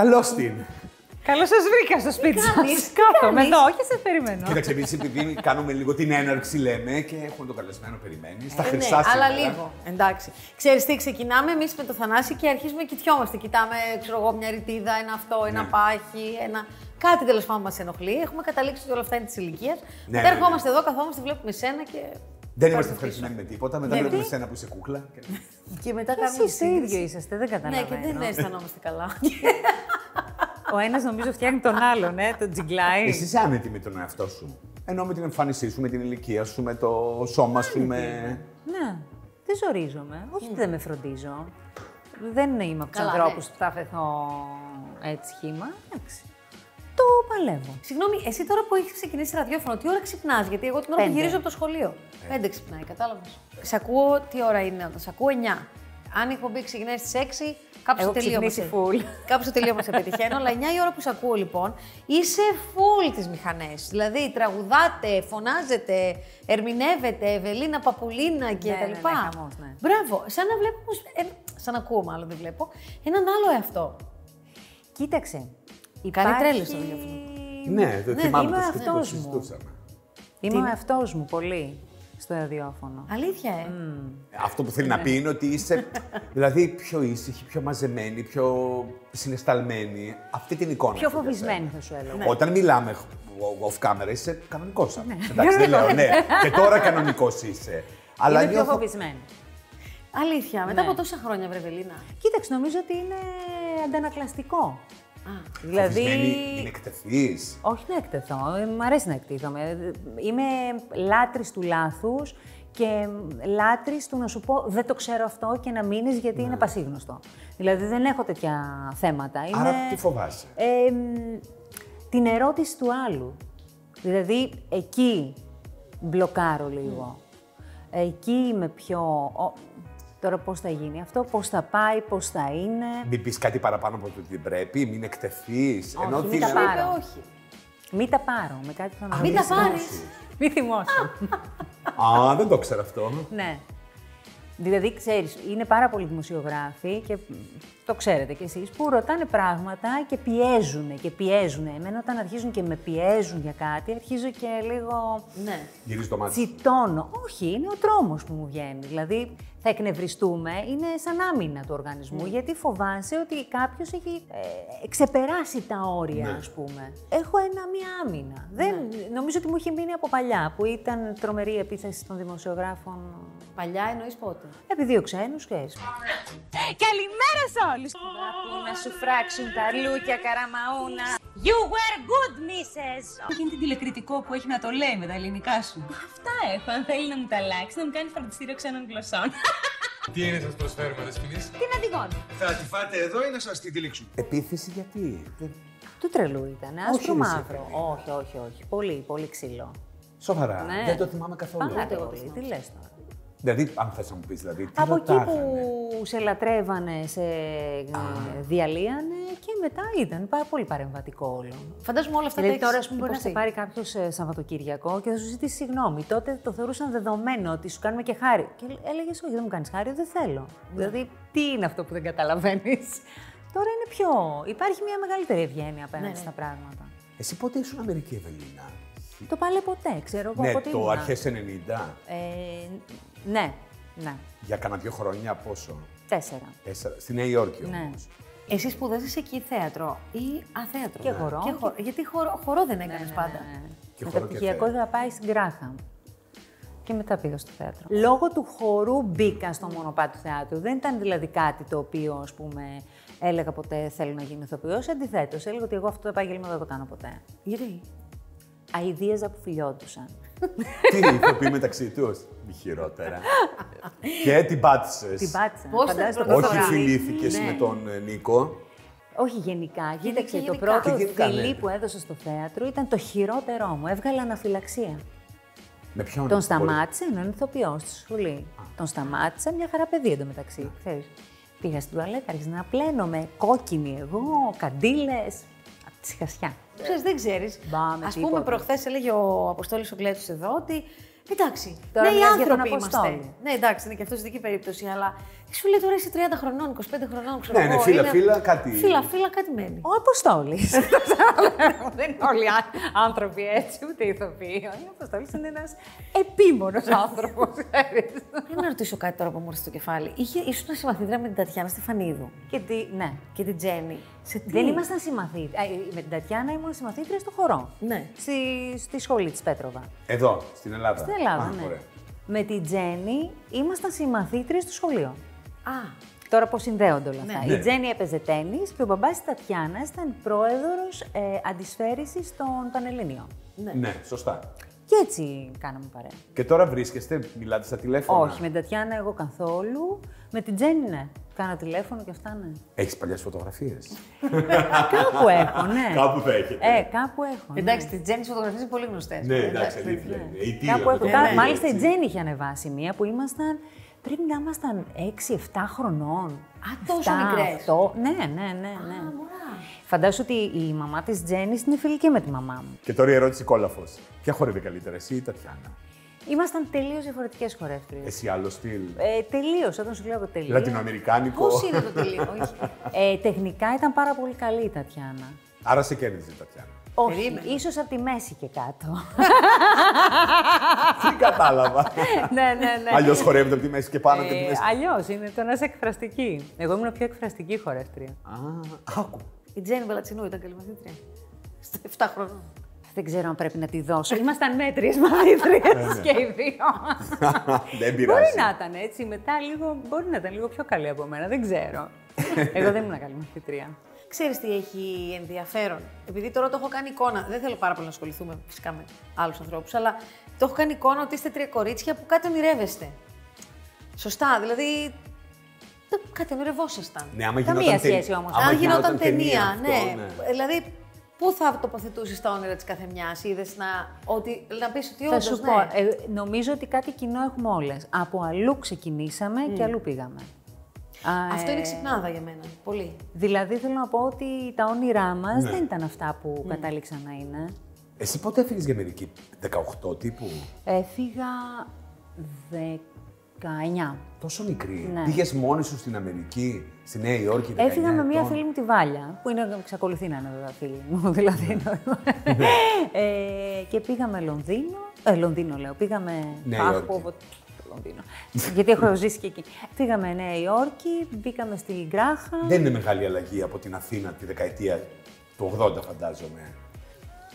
Καλώς την. Καλώς σας βρήκα στο σπίτι σας. κάνεις, τι Κάθομαι κάνεις; εδώ, όχι σε περιμένω. Κοίταξε, εμείς επειδή κάνουμε λίγο την έναρξη, λέμε και έχουμε τον καλεσμένο περιμένεις. Στα Ε, χρυσά ναι, σήμερα. αλλά λίγο. Εντάξει. Ξέρεις τι, ξεκινάμε εμείς με το Θανάση και αρχίζουμε και κοιτιόμαστε. Κοιτάμε, ξέρω εγώ, μια ρητίδα, ένα αυτό, ένα Ναι. πάχη, ένα. Κάτι τέλος πάντων μας ενοχλεί. Έχουμε καταλήξει ότι όλα αυτά είναι της ηλικίας. Ναι, Μετά ναι, ναι. ερχόμαστε εδώ, καθόμαστε, βλέπουμε σένα και. Δεν είμαστε Παίρνουμε ευχαριστημένοι με τίποτα. Μετά Γιατί; βλέπουμε σένα που είσαι κούκλα. Και μετά κάνουμε. Εσείς το σύγκριση. ίδιο είσαστε, δεν Ναι, καταλαβαίνω. και δεν αισθανόμαστε καλά. Ο ένας νομίζω φτιάχνει τον άλλον, ε, τον τζιγκλάει. Εσύ είσαι άνετη με τον εαυτό σου. Ενώ με την εμφάνισή σου, με την ηλικία σου, με το σώμα σου, με. Ναι, δεν ζορίζομαι. Όχι ότι δεν με φροντίζω. Δεν είμαι από τους Καλά, ανθρώπους ναι. που θα φεθώ έτσι χήμα. Εντάξει. Το παλεύω. Συγγνώμη, εσύ τώρα που έχεις ξεκινήσει ραδιόφωνο, τι ώρα ξυπνάς, Γιατί εγώ την ώρα που Πέντε. γυρίζω από το σχολείο. Πέντε ξυπνάει, κατάλαβες. Σε ακούω τι ώρα είναι όταν σε ακούω; 9. Αν η εκπομπή ξεκινάει στις 6, κάπου Έχω στο τελείωμα. ξυπνήσει σε- full. Κάπου στο τελείωμα σε πετυχαίνω, αλλά 9 η ώρα που σε ακούω λοιπόν, είσαι full τις μηχανές. Δηλαδή τραγουδάτε, φωνάζετε, ερμηνεύετε, Ευελίνα, Παπουλίνα και Ναι, τα ναι, ναι, λοιπά. χαμός, ναι. Μπράβο, σαν να βλέπω, όμως, ε, σαν να ακούω μάλλον δεν βλέπω, έναν άλλο εαυτό. Κοίταξε. Κάνει υπάρχει- τρέλες στο ραδιόφωνο. Ναι, δεν Ναι, θυμάμαι είμαι το ο σκεπτικό, αυτός μου. συζητούσαμε. Είμαι ο εαυτός μου πολύ στο ραδιόφωνο. Αλήθεια, ε. Αυτό που θέλει να πει είναι ότι είσαι δηλαδή πιο ήσυχη, πιο μαζεμένη, πιο συναισθαλμένη. Αυτή την εικόνα. Πιο έχω για φοβισμένη σένα. θα σου έλεγα. Ναι. Όταν μιλάμε off camera είσαι κανονικός. Εντάξει, δεν λέω, ναι. Και τώρα κανονικός είσαι. Αλλά Είμαι πιο νιώθω- φοβισμένη. Αλήθεια, μετά Ναι. από τόσα χρόνια, Βρεβελίνα. Κοίταξε, νομίζω ότι είναι αντανακλαστικό. Α, Δηλαδή. Φοβισμένη, είναι εκτεθείς. Όχι να εκτεθώ, ε, μ' αρέσει να εκτίθομαι. Ε, Είμαι λάτρης του λάθους και λάτρης του να σου πω δεν το ξέρω αυτό και να μείνεις γιατί είναι πασίγνωστο. Δηλαδή δεν έχω τέτοια θέματα. Άρα Είναι, τι φοβάσαι; ε, μ, την ερώτηση του άλλου. Δηλαδή εκεί μπλοκάρω λίγο. Εκεί είμαι πιο... ο, τώρα πώς θα γίνει αυτό, πώς θα πάει, πώς θα είναι; Μην πεις κάτι παραπάνω από το ότι πρέπει, μην εκτεθείς. Όχι, Ενώ μην τι τα λέω- πάρω. είπε όχι. Μην τα πάρω, με κάτι θα με Μην τα ρωτήσει. πάρεις. Μη θυμώσω. Α, δεν το ξέρω αυτό. ναι. Δηλαδή, ξέρεις, είναι πάρα πολλοί δημοσιογράφοι και το ξέρετε κι εσείς που ρωτάνε πράγματα και πιέζουν και πιέζουν. Εμένα όταν αρχίζουν και με πιέζουν για κάτι, αρχίζω και λίγο Ναι. Γυρίζει το μάτι. τσιτώνω. Όχι, είναι ο τρόμος που μου βγαίνει. Δηλαδή, θα εκνευριστούμε, είναι σαν άμυνα του οργανισμού, γιατί φοβάσαι ότι κάποιος έχει ε, ξεπεράσει τα όρια, Ναι. ας πούμε. Έχω ένα μία άμυνα. Δεν, νομίζω ότι μου είχε μείνει από παλιά, που ήταν τρομερή επίθεση των δημοσιογράφων Παλιά εννοείς πότε; επί δύο ξένους και έτσι. Καλημέρα σε όλους! Να σου φράξουν τα λούκια καραμαούνα. You were good, misses! Είναι την τηλεκριτικό που έχει να το λέει με τα ελληνικά σου; Αυτά έχω. Αν θέλει να μου τα αλλάξει, να μου κάνει φροντιστήριο ξένων γλωσσών. Τι είναι σας προσφέρουμε, δεσποινής. Την Αντιγόνη. Θα τη φάτε εδώ ή να σας την τυλίξουν. Επίθεση γιατί; Δεν- Του τρελού ήταν, άσπρο είναι μαύρο. σίγουρο. Όχι, όχι, όχι. Πολύ, πολύ ξύλο. Σοβαρά. Ναι. Δεν το θυμάμαι καθόλου. Πάρα αυτό. πολύ. Τι λες τώρα. Δηλαδή, αν θες να μου πεις, δηλαδή, τι Από εκεί ρωτάγανε; που σε λατρεύανε, σε ε, διαλύανε και μετά ήταν πάρα πολύ παρεμβατικό όλο. Φαντάζομαι όλα αυτά Δηλαδή τα τώρα, έχεις ας πούμε, μπορεί να σε υποστεί. πάρει κάποιος Σαββατοκύριακο και θα σου ζητήσει συγγνώμη. Τότε το θεωρούσαν δεδομένο ότι σου κάνουμε και χάρη. Και έλεγες, Όχι, δεν μου κάνεις χάρη, δεν θέλω. Ναι. Δηλαδή, τι είναι αυτό που δεν καταλαβαίνεις; Τώρα είναι πιο. Υπάρχει μια μεγαλύτερη ευγένεια απέναντι Ναι, ναι. στα πράγματα. Εσύ πότε ήσουν Αμερική, Ευελίνα; Το πάλε ποτέ, ξέρω εγώ Ναι, πότε το ήμουνα. αρχές 90. Ε, ναι, ναι. Για κάνα δύο χρόνια πόσο; Τέσσερα. Τέσσερα. Στη Νέα Υόρκη Ναι. όμως. Εσύ σπουδάζεις εκεί θέατρο ή αθέατρο; Και χορό. Και χο- Γιατί χορό, χορό δεν έκανες Ναι, ναι, πάντα. ναι, ναι. Και χορό και Μεταπτυχιακό θέατρο. είχα πάει στην Γκράχαμ. Και μετά πήγα στο θέατρο. Λόγω του χορού μπήκα στο μονοπάτι του θεάτρου. Δεν ήταν δηλαδή κάτι το οποίο, ας πούμε, έλεγα ποτέ θέλω να γίνω ηθοποιός. Αντιθέτως, έλεγα ότι εγώ αυτό το επάγγελμα δεν το κάνω ποτέ. Γιατί; Αηδίαζα που φιλιόντουσαν. Τι ηθοποιοί μεταξύ τους; Μη χειρότερα. και την πάτησες. Την πάτησα. Πώς θα Φαντάζεσαι την το Όχι πρώτο φιλί. φιλήθηκες Ναι. με τον ε, Νίκο. Όχι γενικά. Κοίταξε, το γενικά. πρώτο Και γενικά, φιλί ναι. που έδωσα στο θέατρο ήταν το χειρότερό μου. Έβγαλα αναφυλαξία. Με ποιον. Τον σταμάτησε, ενώ είναι ηθοποιό στη σχολή. Ah. Τον σταμάτησε μια χαρά παιδί εντωμεταξύ. Ξέρεις. Πήγα στην τουαλέτα, άρχισα να πλένομαι, κόκκινη εγώ, καντήλες. Από τη σιχασιά. Ξέρεις, δεν ξέρεις. Μπα, με Ας πούμε, τίποτα. προχθές έλεγε ο Αποστόλης ο Κλέτσος εδώ ότι Εντάξει. Τώρα ναι, οι μιλάς για τον άνθρωποι είμαστε. Αποστόλη. Ναι, εντάξει, είναι και αυτός σε δική περίπτωση. Αλλά σου λέει τώρα είσαι 30 χρονών, 25 χρονών, ξέρω Ναι, εγώ, ναι, φύλλα, είναι- φύλλα, κάτι- Φύλλα, φύλλα, κάτι μένει. Ο Αποστόλη. Δεν είναι όλοι ά- άνθρωποι έτσι, ούτε ηθοποιοί. Ο Αποστόλη είναι ένας επίμονος άνθρωπος, ξέρεις. Πρέπει να ρωτήσω κάτι τώρα που μου έρθει στο κεφάλι. Είχε, ήσουν συμμαθήτρια με την Τατιάνα Στεφανίδου; Και τι, ναι. και την Τζέννη. Σε τι; Δεν ήμασταν συμμαθήτρια. Με την Τατιάνα ήμουν συμμαθήτρια στο χορό. Ναι. Στη, στη σχολή της Πέτροβα. Εδώ, στην Ελλάδα. Στην Ελλάδα, Α, ναι. ωραία. Με την Τζέννη ήμασταν συμμαθήτριες στο σχολείο. Α, Τώρα πώς συνδέονται όλα αυτά. Ναι. Η Τζέννη έπαιζε τέννη και ο μπαμπάς της Τατιάνας ήταν πρόεδρος ε, αντισφαίρησης των Πανελληνίων. Ναι, σωστά. Και έτσι κάναμε παρέα. Και τώρα βρίσκεστε, μιλάτε στα τηλέφωνα; Όχι, με την Τατιάνα εγώ καθόλου. Με την Τζέννη, ναι. Κάνα τηλέφωνο και αυτά, ναι. Έχεις παλιές φωτογραφίες; κάπου έχω, ναι. Κάπου θα έχετε. Ε, κάπου έχω. ναι. εντάξει, την Τζέννη φωτογραφίες είναι πολύ γνωστές. Ναι, εντάξει, αλήθεια είναι. Η τύλα Κάπου με έχω. το Κα- χέρι, Μάλιστα η έτσι. Τζέννη είχε ανεβάσει μία που ήμασταν. Πρέπει να ήμασταν 6-7 χρονών. Α, τόσο 7, μικρές. 8. Ναι, ναι, ναι. ναι. Φαντάσου ότι η μαμά της Τζέννη είναι φίλη και με τη μαμά μου. Και τώρα η ερώτηση κόλαφος. Ποια χορεύει καλύτερα, εσύ ή η Τατιάνα; Ήμασταν τελείως διαφορετικές χορεύτριες. Εσύ άλλο στυλ; Ε, τελείως, όταν σου λέω εγώ τελείως. Λατινοαμερικάνικο; Πώς είναι το τελείω, όχι. Ε, τεχνικά ήταν πάρα πολύ καλή η Τατιάνα. Άρα σε κέρδιζε η Τατιάνα. Όχι, Περίμενε. ίσως από τη μέση και κάτω. Τι κατάλαβα. ναι, ναι, ναι. Αλλιώς χορεύετε από τη μέση και πάνω και από τη Ε, μέση. Αλλιώς είναι το να είσαι εκφραστική. Εγώ ήμουν πιο εκφραστική χορεύτρια. Α, άκου. Η Τζέννη Βαλατσινού ήταν καλή μαθήτρια. Στα 7 χρονών. Δεν ξέρω αν πρέπει να τη δώσω. Ήμασταν μέτριες μαθήτριες και οι δύο. Δεν μπορεί πειράζει. να ήταν έτσι. Μετά λίγο, μπορεί να ήταν λίγο πιο καλή από μένα. Δεν ξέρω. Εγώ δεν ήμουν καλή μαθήτρια. Ξέρεις τι έχει ενδιαφέρον; Επειδή τώρα το έχω κάνει εικόνα. Δεν θέλω πάρα πολύ να ασχοληθούμε φυσικά με άλλους ανθρώπους, αλλά το έχω κάνει εικόνα ότι είστε τρία κορίτσια που κάτι ονειρεύεστε. Σωστά, δηλαδή. ε, Κάτι ονειρευόσασταν. Ναι, άμα Καμία γινόταν τε- σχέση όμως. άμα Αν γινόταν ταινία, αυτό, ναι. Δηλαδή, πού θα τοποθετούσες τα όνειρα της καθεμιά, είδες να, ότι, να πεις ότι Θα όντως, σου ναι. πω, ε, νομίζω ότι κάτι κοινό έχουμε όλες. Από αλλού ξεκινήσαμε και αλλού πήγαμε. Α, Αυτό ε, είναι ξυπνάδα για μένα. Πολύ. Δηλαδή θέλω να πω ότι τα όνειρά μας δεν ήταν αυτά που κατάληξαν να είναι. Εσύ πότε έφυγες για Αμερική, 18 τύπου; Έφυγα 19. Τόσο μικρή. Ναι. Πήγες μόνη σου στην Αμερική, στη Νέα Υόρκη. 19 Έφυγα με μία ετών; φίλη μου τη Βάλια, που είναι, εξακολουθεί να είναι βέβαια φίλη μου, δηλαδή. ε, και πήγαμε Λονδίνο, ε, Λονδίνο λέω, πήγαμε Νέα Αχ, Υόρκη. πω, πω, το Λονδίνο. Γιατί έχω ζήσει και εκεί. Πήγαμε Νέα Υόρκη, μπήκαμε στη Γκράχα. Δεν είναι μεγάλη αλλαγή από την Αθήνα τη δεκαετία του 80, φαντάζομαι.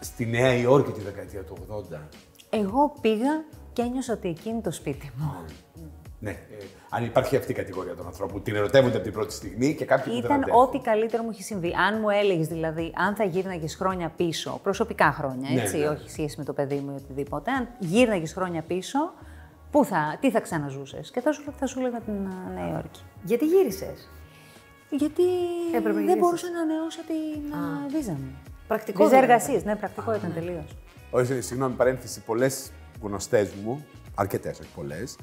Στη Νέα Υόρκη τη δεκαετία του 80. Εγώ πήγα και ένιωσα ότι εκεί είναι το σπίτι μου. Ναι, ε, αν υπάρχει αυτή η κατηγορία των ανθρώπων που την ερωτεύονται από την πρώτη στιγμή και κάποιοι που δεν Ήταν αντέχουν. ό,τι καλύτερο μου είχε συμβεί. Αν μου έλεγες δηλαδή, αν θα γύρναγες χρόνια πίσω, προσωπικά χρόνια, Ναι, έτσι, ναι. όχι σχέση με το παιδί μου ή οτιδήποτε, αν γύρναγες χρόνια πίσω, πού θα, τι θα ξαναζούσες; Και θα σου, θα σου λέγα την α, Νέα Υόρκη. Γιατί γύρισες; Γιατί Έπρεπε να δεν γυρίσεις. μπορούσα να ανανεώσω την α, βίζα μου. Πρακτικό. Βίζα δηλαδή. εργασία, ναι, πρακτικό ήταν τελείως. Όχι, συγγνώμη, παρένθεση. Πολλές γνωστές μου, αρκετές, όχι πολλές,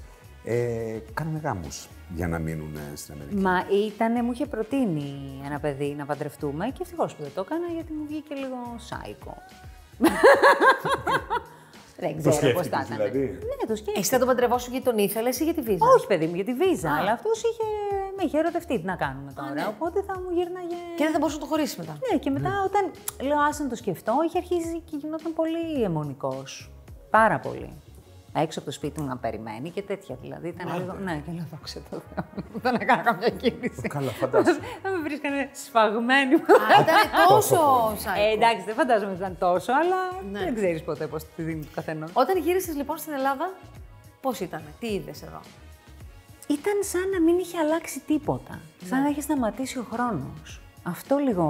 ε, κάνανε γάμους για να μείνουν ε, στην Αμερική. Μα ήταν, μου είχε προτείνει ένα παιδί να παντρευτούμε και ευτυχώς που δεν το έκανα γιατί μου βγήκε λίγο σάικο. δεν ξέρω πώ σκέφτηκες θα ήταν. δηλαδή; Ναι, το σκέφτηκα. Εσύ θα τον παντρευόσου γιατί τον ήθελε ή για τη βίζα; Όχι, παιδί μου, για τη βίζα. Αλλά αυτός είχε, με είχε ερωτευτεί. Τι να κάνουμε τώρα. Οπότε θα μου γύρναγε. Και δεν θα μπορούσε να το χωρίσει μετά. Ναι, και μετά όταν λέω άσε να το σκεφτώ, είχε αρχίσει και γινόταν πολύ αιμονικός. Πάρα πολύ. Έξω από το σπίτι μου να περιμένει και τέτοια δηλαδή. Ήταν λίγο. Ναι, και λέω δόξα τω Θεώ. Δεν έκανα καμιά κίνηση. Καλά, φαντάσου. Θα με βρίσκανε σφαγμένη. Α, ήταν τόσο σάικο. Ε, εντάξει, δεν φαντάζομαι ότι ήταν τόσο, αλλά Ναι. δεν ξέρεις ποτέ πώς τη δίνει του καθενός. Όταν γύρισες λοιπόν στην Ελλάδα, πώς ήταν, τι είδες εδώ; Ήταν σαν να μην είχε αλλάξει τίποτα. Σαν να είχε σταματήσει ο χρόνος. Αυτό λίγο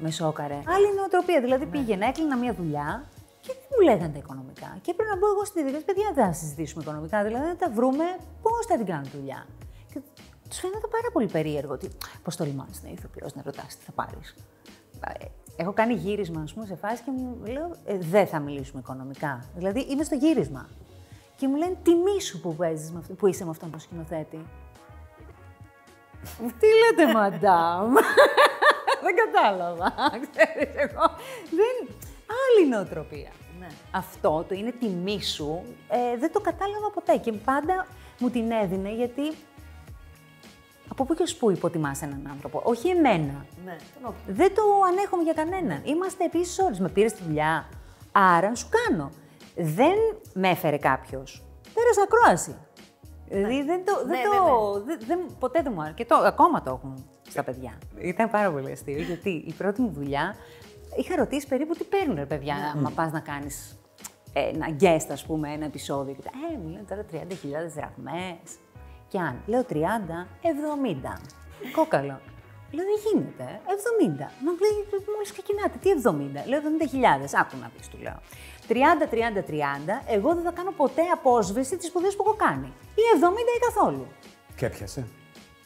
με σόκαρε. Άλλη νοοτροπία. Δηλαδή πήγαινα, έκλεινα μια δουλειά και δεν μου λέγανε τα οικονομικά. Και έπρεπε να μπω εγώ στη δικασία. Παιδιά, δεν θα συζητήσουμε οικονομικά. Δηλαδή να τα βρούμε πώς θα την κάνουμε τη δουλειά. Και τους φαίνεται πάρα πολύ περίεργο ότι πώς το λιμάνι να ηθοποιό να ρωτάς τι θα πάρεις. Έχω κάνει γύρισμα, ας πούμε, σε φάση και μου λέω: ε, Δεν θα μιλήσουμε οικονομικά. Δηλαδή είμαι στο γύρισμα. Και μου λένε τιμή σου που, παίζεις με αυτό, που είσαι με αυτόν τον σκηνοθέτη. Τι λέτε, μαντάμ; δεν κατάλαβα. Ξέρεις, εγώ. Δεν... Άλλη νοοτροπία. Ναι. Αυτό το είναι τιμή σου. Ε, δεν το κατάλαβα ποτέ και πάντα μου την έδινε γιατί. Από πού και ως πού υποτιμάς έναν άνθρωπο. Όχι εμένα. Ναι, τον όποιο. Δεν το ανέχομαι για κανέναν. Είμαστε επίσης όρει. Με πήρες στη δουλειά. Άρα να σου κάνω. Δεν με έφερε κάποιος. Πέρασα ακρόαση. Δηλαδή δεν το. Ναι, δεν ναι, το δεν, δεν- ποτέ δεν μου άρεσε. Και το, ακόμα το έχουν στα παιδιά. Ήταν πάρα πολύ αστείο γιατί η πρώτη μου δουλειά είχα ρωτήσει περίπου τι παίρνουν ρε παιδιά, άμα πας να κάνεις ένα guest, ας πούμε, ένα επεισόδιο. Και τα, ε, μου λένε τώρα 30.000 δραχμές. Και αν λέω 30, 70. Κόκαλο. Λέω δεν γίνεται. 70. Μα μου λέει μόλις ξεκινάτε. Τι 70. Λέω 70.000. Άκου να δεις, του λέω. 30, 30, 30. Εγώ δεν θα κάνω ποτέ απόσβεση τη σπουδές που έχω κάνει. Ή 70 ή καθόλου. Και έπιασε.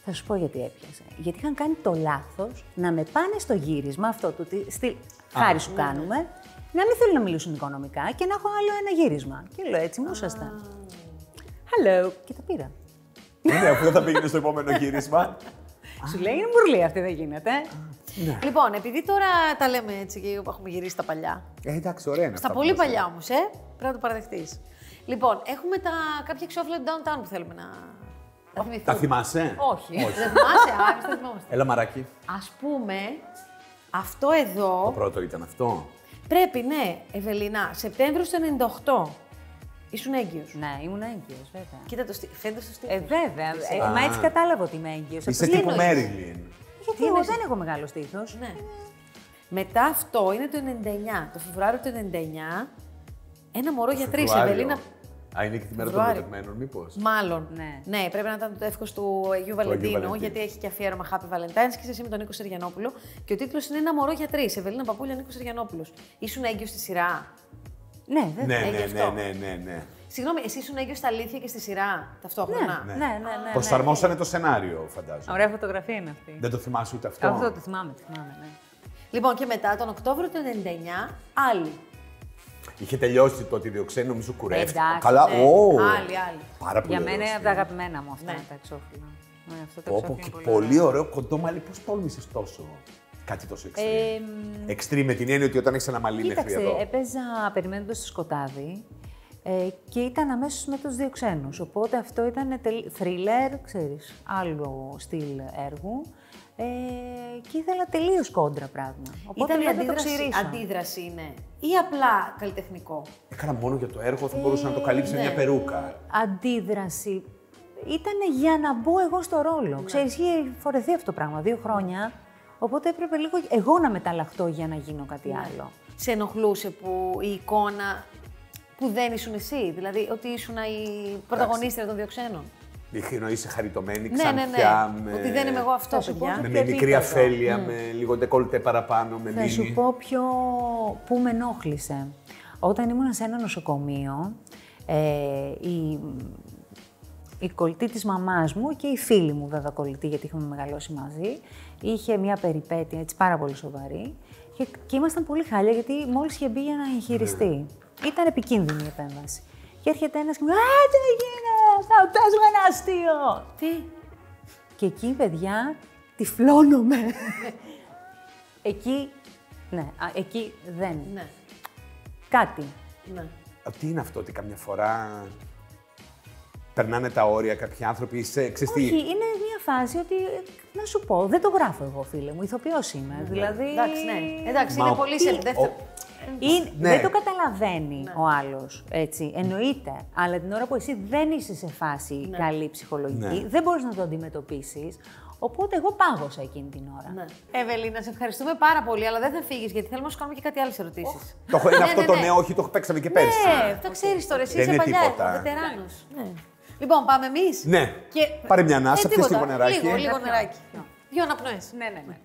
Θα σου πω γιατί έπιασε. Γιατί είχαν κάνει το λάθος να με πάνε στο γύρισμα αυτό του. τι- Στη... Χάρη σου κάνουμε. Να μην θέλουν να μιλήσουν οικονομικά και να έχω άλλο ένα γύρισμα. Και λέω έτσι μου ήσασταν. Hello. Και το πήρα. Ναι, αφού δεν θα πήγαινες στο επόμενο γύρισμα. Σου λέει είναι μπουρλή αυτή, δεν γίνεται. Λοιπόν, επειδή τώρα τα λέμε έτσι και έχουμε γυρίσει τα παλιά. Ε, εντάξει, ωραία είναι Στα αυτά που πολύ μας παλιά όμως, ε. Πρέπει να το παραδεχτείς. Λοιπόν, έχουμε τα κάποια εξώφυλλα του downtown που θέλουμε να. Να θυμηθούμε. Τα θυμάσαι; Όχι. Δεν θυμάσαι, άρα δεν θυμόμαστε. Έλα, μαράκι. Α πούμε, αυτό Το εδώ πρώτο ήταν αυτό. πρέπει, ναι, Ευελίνα, Σεπτέμβριος του 98. Ήσουν έγκυος. Ναι, ήμουν έγκυος, βέβαια. Κοίτα το στή... φαίνεται στο στήθο. Ε, βέβαια. Ε, μα έτσι κατάλαβα ότι είμαι έγκυος. Είσαι τύπου Μέριλιν. Γιατί εγώ δεν έχω μεγάλο στήθος. Ναι. Μετά αυτό είναι το 99. Το Φεβρουάριο του 99, ένα μωρό για τρει, Φεβρουάριο. Ευελίνα. Α, είναι και τη μέρα των Φεβρουάριο. ερωτευμένων, μήπως. Μάλλον. Ναι. πρέπει να ήταν το εύχο του Αγίου Βαλεντίνου, Βαλεντίνου. γιατί έχει και αφιέρωμα Happy Valentine's και είσαι εσύ με τον Νίκο Σεριανόπουλο. Και ο τίτλος είναι Ένα μωρό για τρεις. Ευελίνα Παπούλια, Νίκος Σεριανόπουλος. Ήσουν έγκυος στη σειρά. Ναι, βέβαια. Ναι, Έχει ναι, αυτό. ναι, ναι, ναι, ναι. Συγγνώμη, εσύ ήσουν έγκυος στα αλήθεια και στη σειρά ταυτόχρονα. Ναι, ναι, ναι. ναι. Προσαρμόσανε το σενάριο, φαντάζομαι. Ωραία φωτογραφία είναι αυτή. Δεν το θυμάσαι ούτε αυτό. Αυτό το θυμάμαι, το θυμάμαι, ναι. Λοιπόν, και μετά τον Οκτώβριο του 99, άλλη. Είχε τελειώσει το ότι διοξένει, νομίζω κουρεύτηκε. Εντάξει, Καλά, ναι. ω. Άλλη, άλλη. Πάρα πολύ Για μένα ωραίος είναι από τα στυλ. αγαπημένα μου αυτά Ναι. τα εξώφυλλα. Ναι, αυτό το Πω, πω, εξώφυλλο και είναι πολύ ωραίο κοντό μαλλί. Πώς τόλμησες τόσο κάτι τόσο extreme. extreme με την έννοια ότι όταν έχεις ένα μαλλί μέχρι Κοίταξε, εδώ. έπαιζα περιμένοντας το σκοτάδι ε, και ήταν αμέσως με τους δύο ξένους. Οπότε αυτό ήταν θρίλερ, ξέρεις, άλλο στυλ έργου. Ε, και ήθελα τελείως κόντρα πράγμα. Οπότε Ήταν η λέω, θα το αντίδραση, ξυρίσω. αντίδραση είναι; Ή απλά καλλιτεχνικό; Έκανα μόνο για το έργο, θα μπορούσε να το καλύψει με ναι. μια περούκα. Αντίδραση. Ήταν για να μπω εγώ στο ρόλο. Ξέρεις, είχε φορεθεί αυτό το πράγμα δύο χρόνια. Οπότε έπρεπε λίγο εγώ να μεταλλαχτώ για να γίνω κάτι άλλο. Σε ενοχλούσε που η εικόνα που δεν ήσουν εσύ, δηλαδή ότι ήσουν η πρωταγωνίστρια των δύο ξένων. Είχε να είσαι χαριτωμένη, Ναι, ναι, ναι. ξανθιά, με... Ότι δεν είμαι εγώ αυτός, Θα σου πω παιδιά. με ποιο μια μικρή επίπεδο. αφέλεια, με λίγο ντεκόλτε παραπάνω, με Θα μίνι. σου πω ποιο, πού με ενόχλησε. Όταν ήμουν σε ένα νοσοκομείο, ε, η, η κολλητή της μαμάς μου και η φίλη μου βέβαια κολλητή, γιατί είχαμε μεγαλώσει μαζί, είχε μια περιπέτεια έτσι πάρα πολύ σοβαρή και, και ήμασταν πολύ χάλια γιατί μόλις είχε μπει για να εγχειριστεί. Ήταν επικίνδυνη η επέμβαση. Και έρχεται ένας και μου λέει «Α, τι γίνεται, θα παίζουμε ένα αστείο». Τι; Και εκεί, παιδιά, τυφλώνομαι. εκεί, ναι, α, εκεί δεν. Ναι. Κάτι. ναι. Α, Τι είναι αυτό, ότι καμιά φορά περνάνε τα όρια κάποιοι άνθρωποι, είσαι, ξέρεις τι, Όχι, είναι μια φάση ότι, ε, να σου πω, δεν το γράφω εγώ, φίλε μου, ηθοποιός είμαι. Δηλαδή... Εντάξει, ναι. Εντάξει, Μα είναι ο- πολύ τι- σε δεύτερο. ο- Είναι- Ναι. Δεν το καταλαβαίνει ο άλλος, έτσι, εννοείται. Αλλά την ώρα που εσύ δεν είσαι σε φάση καλή ψυχολογική, Ναι. δεν μπορείς να το αντιμετωπίσεις. Οπότε εγώ πάγωσα εκείνη την ώρα. Ναι. Εύελίνα, σε ευχαριστούμε πάρα πολύ, αλλά δεν θα φύγεις γιατί θέλουμε να σου κάνουμε και κάτι άλλες ερωτήσεις. το έχω, είναι αυτό το νέο, όχι, το παίξαμε και πέρσι. Ναι, το ξέρεις τώρα, εσύ Δεν είσαι είναι παλιά, τίποτα. βετεράνος. Ναι. Λοιπόν, πάμε εμείς. Ναι. Πάρε μια ανάσα, πιες λίγο νεράκι. Λίγο, λίγο νεράκι. Δύο αναπνοές. Ναι, ναι, ναι.